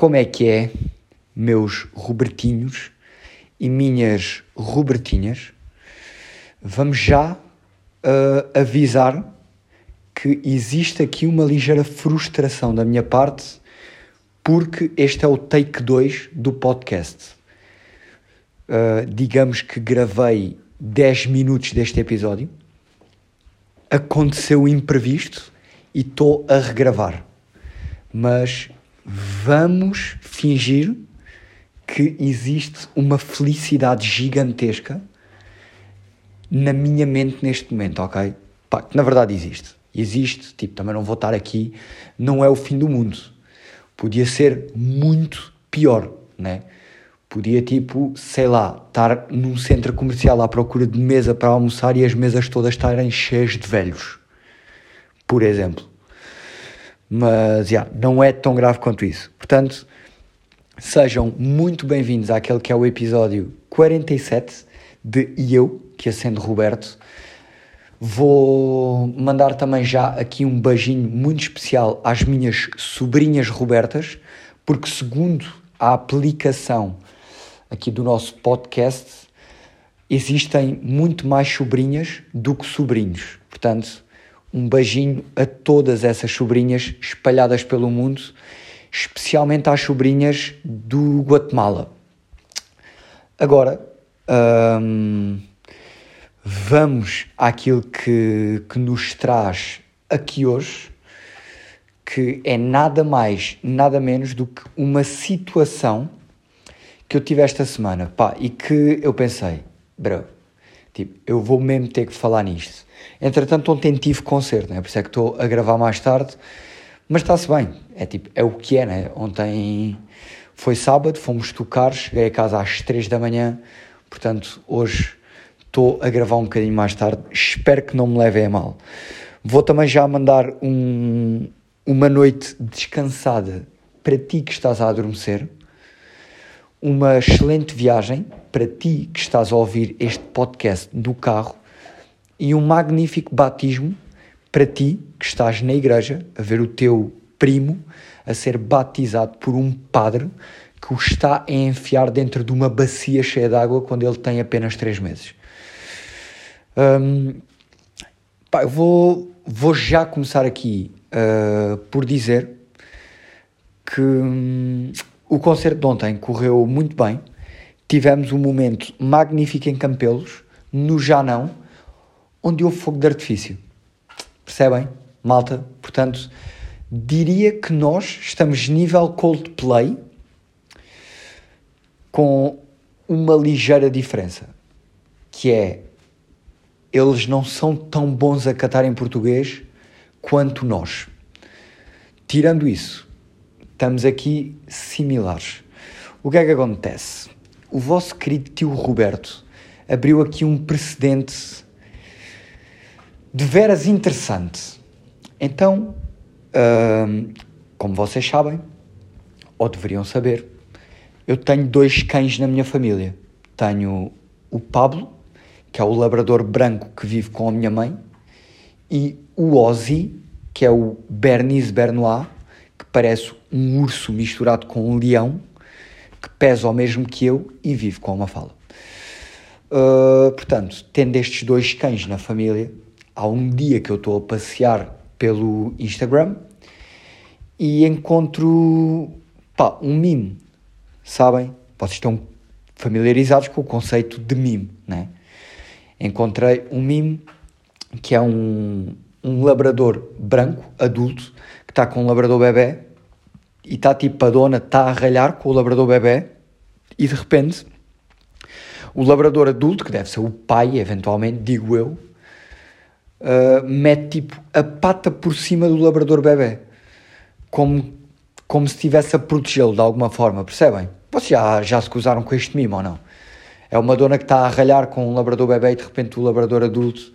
Como é que é, meus Robertinhos e minhas Robertinhas? Vamos já uh, avisar que existe aqui uma ligeira frustração da minha parte, porque este é o take 2 do podcast. Uh, digamos que gravei 10 minutos deste episódio, aconteceu imprevisto e estou a regravar. Mas vamos fingir que existe uma felicidade gigantesca na minha mente neste momento, ok? Pá, que na verdade existe. Existe, tipo, também não vou estar aqui, não é o fim do mundo. Podia ser muito pior, né? Podia, tipo, sei lá, estar num centro comercial à procura de mesa para almoçar e as mesas todas estarem cheias de velhos. Por exemplo. Mas, já, yeah, não é tão grave quanto isso. Portanto, sejam muito bem-vindos àquele que é o episódio 47 de Eu, que acendo Roberto. Vou mandar também já aqui um beijinho muito especial às minhas sobrinhas Robertas, porque segundo a aplicação aqui do nosso podcast, existem muito mais sobrinhas do que sobrinhos. Portanto, um beijinho a todas essas sobrinhas espalhadas pelo mundo, especialmente às sobrinhas do Guatemala. Agora, hum, vamos àquilo que, que nos traz aqui hoje, que é nada mais, nada menos do que uma situação que eu tive esta semana, pá, e que eu pensei, bro, tipo, eu vou mesmo ter que falar nisto. Entretanto, ontem tive concerto, né? por isso é que estou a gravar mais tarde, mas está-se bem, é tipo, é o que é, né? Ontem foi sábado, fomos tocar, cheguei a casa às 3 da manhã, portanto, hoje estou a gravar um bocadinho mais tarde, espero que não me levem a mal. Vou também já mandar um, uma noite descansada para ti que estás a adormecer uma excelente viagem para ti que estás a ouvir este podcast no carro e um magnífico batismo para ti que estás na igreja a ver o teu primo a ser batizado por um padre que o está a enfiar dentro de uma bacia cheia de água quando ele tem apenas 3 meses. Um, pá, eu vou, vou já começar aqui uh, por dizer que. Um, o concerto de ontem correu muito bem. Tivemos um momento magnífico em Campelos, no Janão, onde houve fogo de artifício. Percebem? Malta. Portanto, diria que nós estamos nível Coldplay com uma ligeira diferença, que é eles não são tão bons a cantar em português quanto nós. Tirando isso, estamos aqui similares. O que é que acontece? O vosso querido tio Roberto abriu aqui um precedente de veras interessante. Então, hum, como vocês sabem, ou deveriam saber, eu tenho dois cães na minha família. Tenho o Pablo, que é o labrador branco que vive com a minha mãe, e o Ozzy, que é o Bernese Bernois, que parece um urso misturado com um leão, que pesa o mesmo que eu e vive com uma fala. Uh, portanto, tendo estes dois cães na família, há um dia que eu estou a passear pelo Instagram e encontro pá, um mime, sabem? Vocês estão familiarizados com o conceito de mime, né? Encontrei um mime que é um, um labrador branco, adulto, que está com um labrador bebê e está tipo a dona está a ralhar com o labrador bebê e de repente o labrador adulto, que deve ser o pai eventualmente, digo eu, uh, mete tipo a pata por cima do labrador bebê como, como se estivesse a protegê-lo de alguma forma, percebem? Vocês já, já se cruzaram com este mimo ou não? É uma dona que está a ralhar com um labrador bebê e de repente o labrador adulto,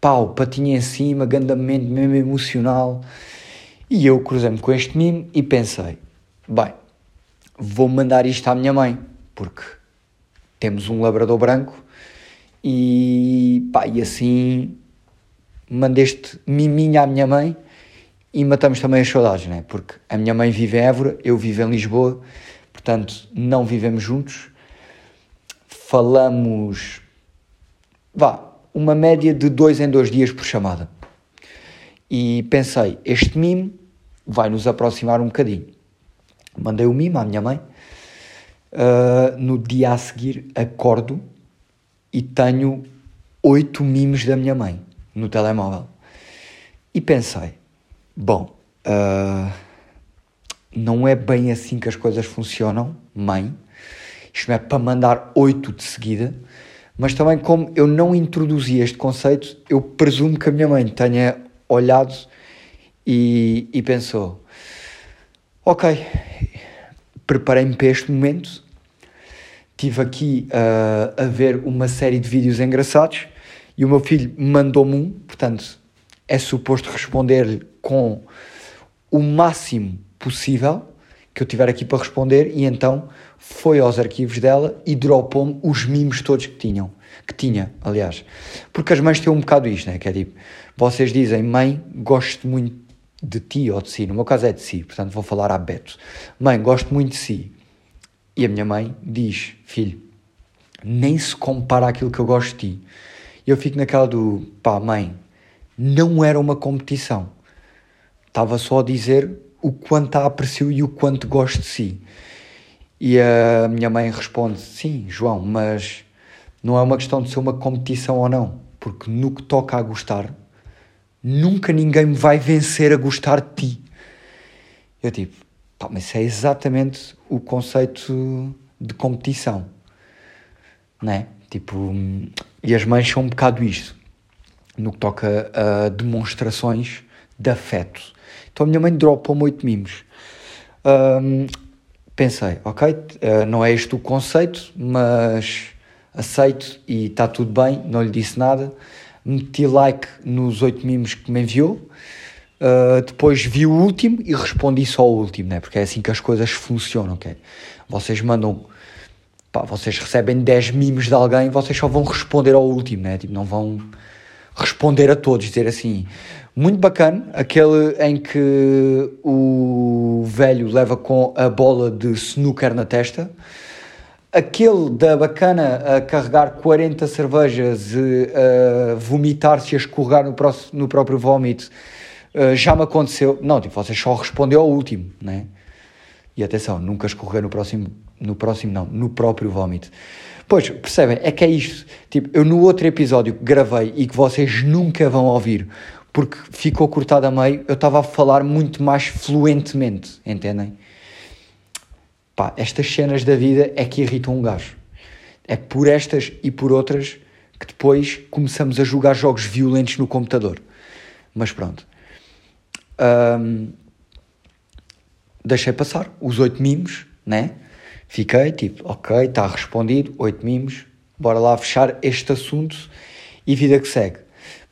pau, patinha em cima, gandamento mesmo emocional e eu cruzei-me com este mimo e pensei: bem, vou mandar isto à minha mãe, porque temos um labrador branco e, pá, e assim mandei este miminho à minha mãe e matamos também as saudades, né? Porque a minha mãe vive em Évora, eu vivo em Lisboa, portanto não vivemos juntos. Falamos, vá, uma média de dois em dois dias por chamada. E pensei, este mimo vai nos aproximar um bocadinho. Mandei o mimo à minha mãe. Uh, no dia a seguir acordo e tenho oito mimos da minha mãe no telemóvel. E pensei, bom, uh, não é bem assim que as coisas funcionam, mãe. Isto é para mandar oito de seguida, mas também como eu não introduzi este conceito, eu presumo que a minha mãe tenha olhado e, e pensou, ok, preparei-me para este momento, estive aqui uh, a ver uma série de vídeos engraçados e o meu filho mandou-me um, portanto é suposto responder-lhe com o máximo possível que eu tiver aqui para responder e então foi aos arquivos dela e dropou-me os mimos todos que tinham, que tinha, aliás. Porque as mães têm um bocado isto, né? Que é tipo, vocês dizem, mãe, gosto muito de ti ou de si, no meu caso é de si, portanto vou falar a Beto. Mãe, gosto muito de si. E a minha mãe diz, filho, nem se compara àquilo que eu gosto de ti. Eu fico naquela do, pá, mãe, não era uma competição. Estava só a dizer o quanto a aprecio e o quanto gosto de si. E a minha mãe responde: Sim, João, mas não é uma questão de ser uma competição ou não, porque no que toca a gostar, nunca ninguém me vai vencer a gostar de ti. Eu tipo, pá, mas isso é exatamente o conceito de competição, não é? Tipo, e as mães são um bocado isto no que toca a demonstrações de afeto. Então a minha mãe dropou-me oito mimos. Um, pensei, ok, uh, não é este o conceito, mas aceito e está tudo bem, não lhe disse nada. Meti like nos oito mimos que me enviou. Uh, depois vi o último e respondi só ao último, né? porque é assim que as coisas funcionam. Okay? Vocês mandam, pá, vocês recebem 10 mimos de alguém, vocês só vão responder ao último, né? tipo, não vão responder a todos, dizer assim, muito bacana, aquele em que o velho leva com a bola de snooker na testa, aquele da bacana a carregar 40 cervejas e a vomitar-se e a escorregar no, próximo, no próprio vómito, uh, já me aconteceu. Não, tipo, você só respondeu ao último, né? E atenção, nunca escorrer no próximo, no próximo não, no próprio vómito. Pois, percebem? É que é isto. Tipo, eu no outro episódio que gravei e que vocês nunca vão ouvir, porque ficou cortado a meio, eu estava a falar muito mais fluentemente, entendem? Pá, estas cenas da vida é que irritam um gajo. É por estas e por outras que depois começamos a jogar jogos violentos no computador. Mas pronto. Um, deixei passar os oito mimos, né? Fiquei tipo, ok, está respondido, oito mimos, bora lá fechar este assunto e vida que segue.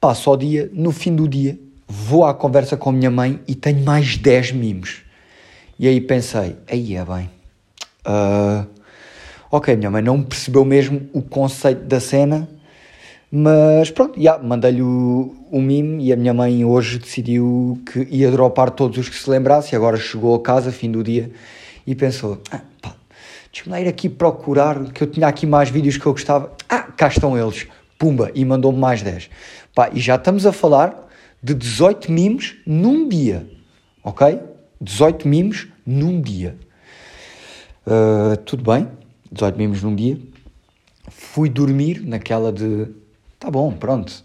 Passo ao dia, no fim do dia, vou à conversa com a minha mãe e tenho mais 10 mimos. E aí pensei, aí é bem. Uh, ok, minha mãe não percebeu mesmo o conceito da cena, mas pronto, yeah, mandei-lhe o, o mimo e a minha mãe hoje decidiu que ia dropar todos os que se lembrasse e agora chegou a casa, fim do dia, e pensou, ah, deixa-me ir aqui procurar, que eu tinha aqui mais vídeos que eu gostava. Ah, cá estão eles. Pumba, e mandou-me mais 10. Pá, e já estamos a falar de 18 mimos num dia, ok? 18 mimos num dia. Uh, tudo bem, 18 mimos num dia. Fui dormir naquela de, tá bom, pronto.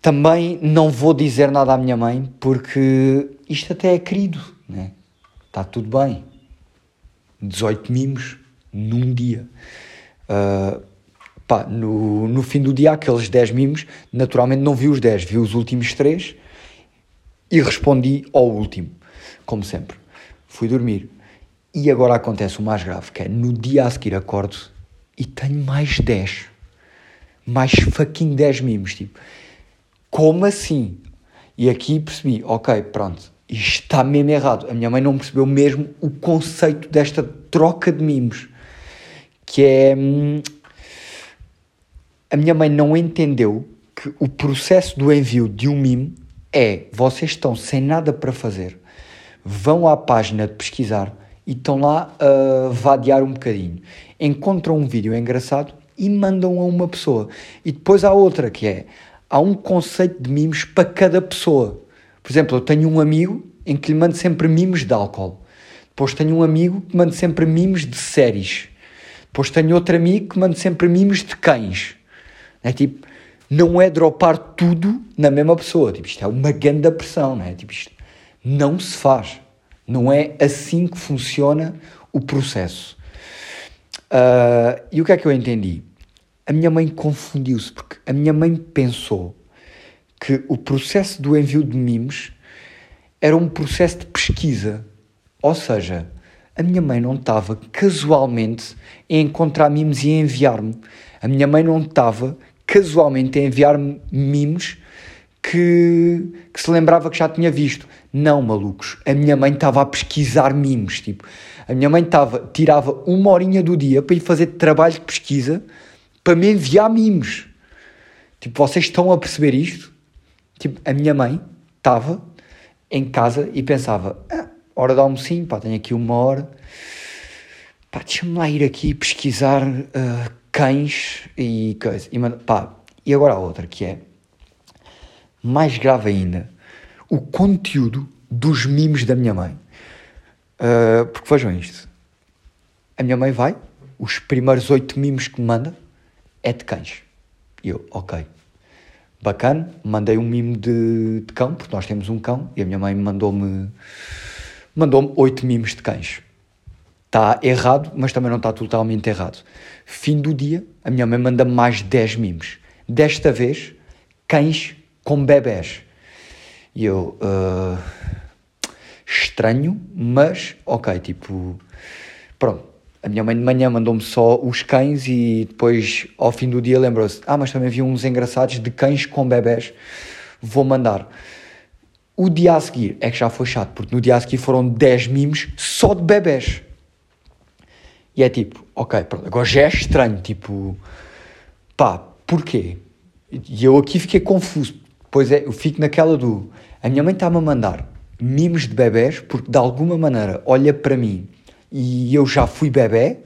Também não vou dizer nada à minha mãe porque isto até é querido, né? Está tudo bem 18 mimos num dia. Uh, pá, no, no fim do dia, aqueles 10 mimos, naturalmente não vi os 10, vi os últimos 3 e respondi ao último, como sempre. Fui dormir. E agora acontece o mais grave, que é no dia a seguir acordo e tenho mais 10. Mais fucking 10 mimos, tipo. Como assim? E aqui percebi, ok, pronto, está mesmo errado. A minha mãe não percebeu mesmo o conceito desta troca de mimos. Que é. Hum, a minha mãe não entendeu que o processo do envio de um mimo é, vocês estão sem nada para fazer, vão à página de pesquisar e estão lá a vadear um bocadinho. Encontram um vídeo engraçado e mandam a uma pessoa. E depois há outra que é, há um conceito de mimos para cada pessoa. Por exemplo, eu tenho um amigo em que lhe mando sempre mimos de álcool. Depois tenho um amigo que manda sempre mimos de séries. Depois tenho outro amigo que manda sempre mimos de cães. É tipo, não é dropar tudo na mesma pessoa. Tipo, isto é uma grande pressão, não é? Tipo, isto não se faz. Não é assim que funciona o processo. Uh, e o que é que eu entendi? A minha mãe confundiu-se, porque a minha mãe pensou que o processo do envio de mimos era um processo de pesquisa ou seja, a minha mãe não estava casualmente a encontrar mimos e a enviar-me. A minha mãe não estava casualmente a enviar-me mimos que, que, se lembrava que já tinha visto. Não, malucos. A minha mãe estava a pesquisar mimos. Tipo, a minha mãe estava, tirava uma horinha do dia para ir fazer trabalho de pesquisa para me enviar mimos. Tipo, vocês estão a perceber isto? Tipo, a minha mãe estava em casa e pensava: ah, hora de almocinho, pá, tenho aqui uma hora, pá, deixa-me lá ir aqui pesquisar uh, cães e coisa. E, pá, e agora a outra, que é, mais grave ainda, o conteúdo dos mimos da minha mãe. Uh, porque vejam isto, a minha mãe vai, os primeiros oito mimos que me manda é de cães. E eu, ok, bacana, mandei um mimo de, de cão, porque nós temos um cão, e a minha mãe mandou-me mandou-me oito mimos de cães. Está errado, mas também não está totalmente errado. Fim do dia, a minha mãe manda mais 10 mimos. Desta vez, cães com bebés. E eu. Uh, estranho, mas ok, tipo. Pronto. A minha mãe de manhã mandou-me só os cães e depois, ao fim do dia, lembrou-se: Ah, mas também vi uns engraçados de cães com bebés. Vou mandar. O dia a seguir é que já foi chato, porque no dia a seguir foram 10 mimos só de bebés. E é tipo, ok, pronto, agora já é estranho, tipo, pá, porquê? E eu aqui fiquei confuso, pois é, eu fico naquela do, a minha mãe está-me a mandar mimos de bebés porque de alguma maneira olha para mim e eu já fui bebê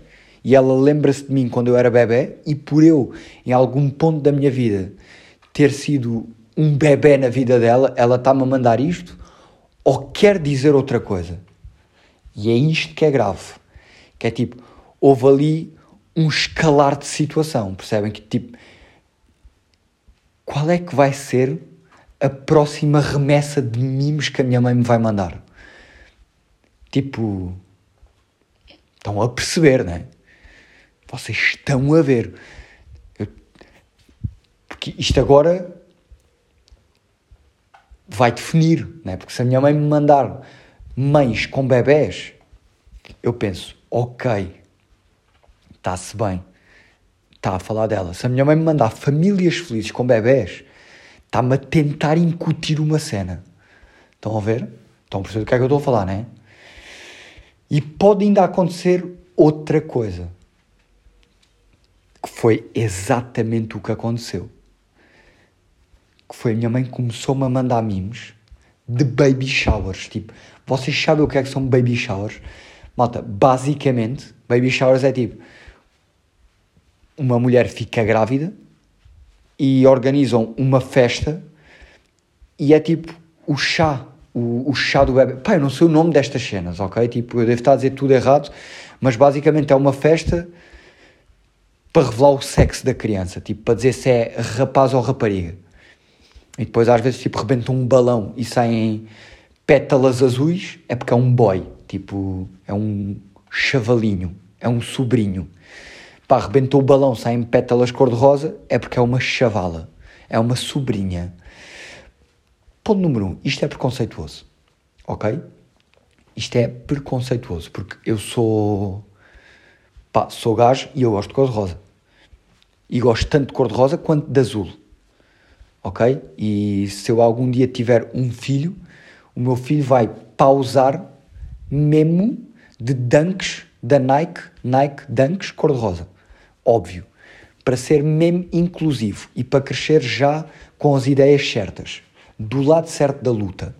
e ela lembra-se de mim quando eu era bebê e por eu, em algum ponto da minha vida, ter sido um bebê na vida dela, ela está-me a mandar isto ou quer dizer outra coisa. E é isto que é grave. Que é tipo, houve ali um escalar de situação, percebem? Que tipo, qual é que vai ser a próxima remessa de mimos que a minha mãe me vai mandar? Tipo, estão a perceber, não é? Vocês estão a ver. Porque isto agora vai definir, né? porque se a minha mãe me mandar mães com bebés, eu penso, ok, está-se bem, está a falar dela. Se a minha mãe me mandar famílias felizes com bebés, está-me a tentar incutir uma cena. Estão a ver? Estão a perceber do que é que eu estou a falar, não é? E pode ainda acontecer outra coisa. Que foi exatamente o que aconteceu que foi a minha mãe começou-me a mandar mimos de baby showers. Tipo, vocês sabem o que é que são baby showers? Malta, basicamente, baby showers é tipo uma mulher fica grávida e organizam uma festa e é tipo o chá, o, o chá do bebê. Pá, eu não sei o nome destas cenas, ok? Tipo, eu devo estar a dizer tudo errado, mas basicamente é uma festa para revelar o sexo da criança, tipo, para dizer se é rapaz ou rapariga. E depois às vezes tipo rebentam um balão e saem pétalas azuis, é porque é um boy, tipo, é um chavalinho, é um sobrinho. Pá, rebentou o balão, saem pétalas cor-de-rosa, é porque é uma chavala, é uma sobrinha. Ponto número um, isto é preconceituoso, ok? Isto é preconceituoso, porque eu sou, pá, sou gajo e eu gosto de cor-de-rosa. E gosto tanto de cor-de-rosa quanto de azul ok? E se eu algum dia tiver um filho, o meu filho vai pausar mesmo de dunks da Nike, Nike Dunks cor-de-rosa. Óbvio. Para ser mesmo inclusivo e para crescer já com as ideias certas. Do lado certo da luta.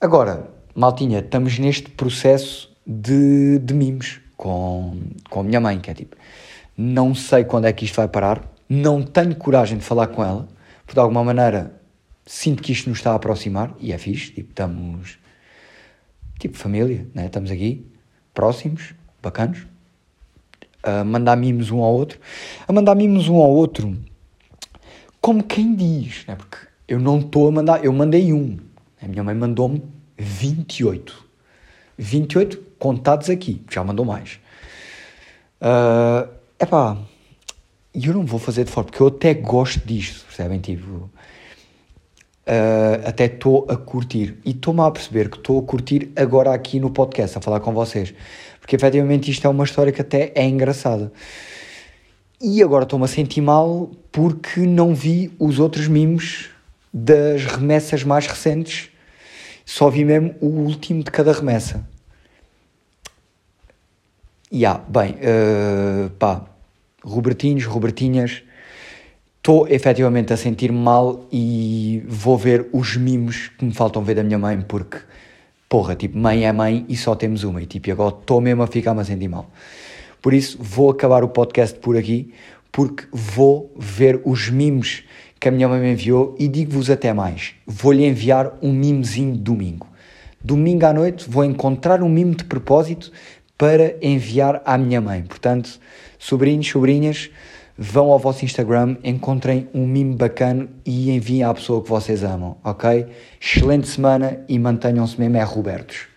Agora, maltinha, estamos neste processo de, de mimos com, com a minha mãe, que é tipo, não sei quando é que isto vai parar, não tenho coragem de falar com ela, porque de alguma maneira sinto que isto nos está a aproximar, e é fixe, tipo, estamos, tipo, família, né? estamos aqui, próximos, bacanos, a mandar mimos um ao outro, a mandar mimos um ao outro, como quem diz, né? porque eu não estou a mandar, eu mandei um, a minha mãe mandou-me 28, 28 contados aqui, já mandou mais. Uh, epá, eu não vou fazer de forma, porque eu até gosto disto, percebem? Tipo, uh, até estou a curtir. E estou-me a perceber que estou a curtir agora aqui no podcast, a falar com vocês. Porque efetivamente isto é uma história que até é engraçada. E agora estou-me a sentir mal porque não vi os outros mimos das remessas mais recentes. Só vi mesmo o último de cada remessa. E yeah, bem, uh, pá, Robertinhos, Robertinhas, estou efetivamente a sentir-me mal e vou ver os mimos que me faltam ver da minha mãe, porque, porra, tipo, mãe é mãe e só temos uma, e tipo, agora estou mesmo a ficar-me a sentir mal. Por isso, vou acabar o podcast por aqui, porque vou ver os mimos que a minha mãe me enviou e digo-vos até mais, vou-lhe enviar um mimozinho domingo. Domingo à noite vou encontrar um mimo de propósito para enviar à minha mãe. Portanto, sobrinhos, sobrinhas, vão ao vosso Instagram, encontrem um mimo bacana e enviem à pessoa que vocês amam, ok? Excelente semana e mantenham-se mesmo é Robertos.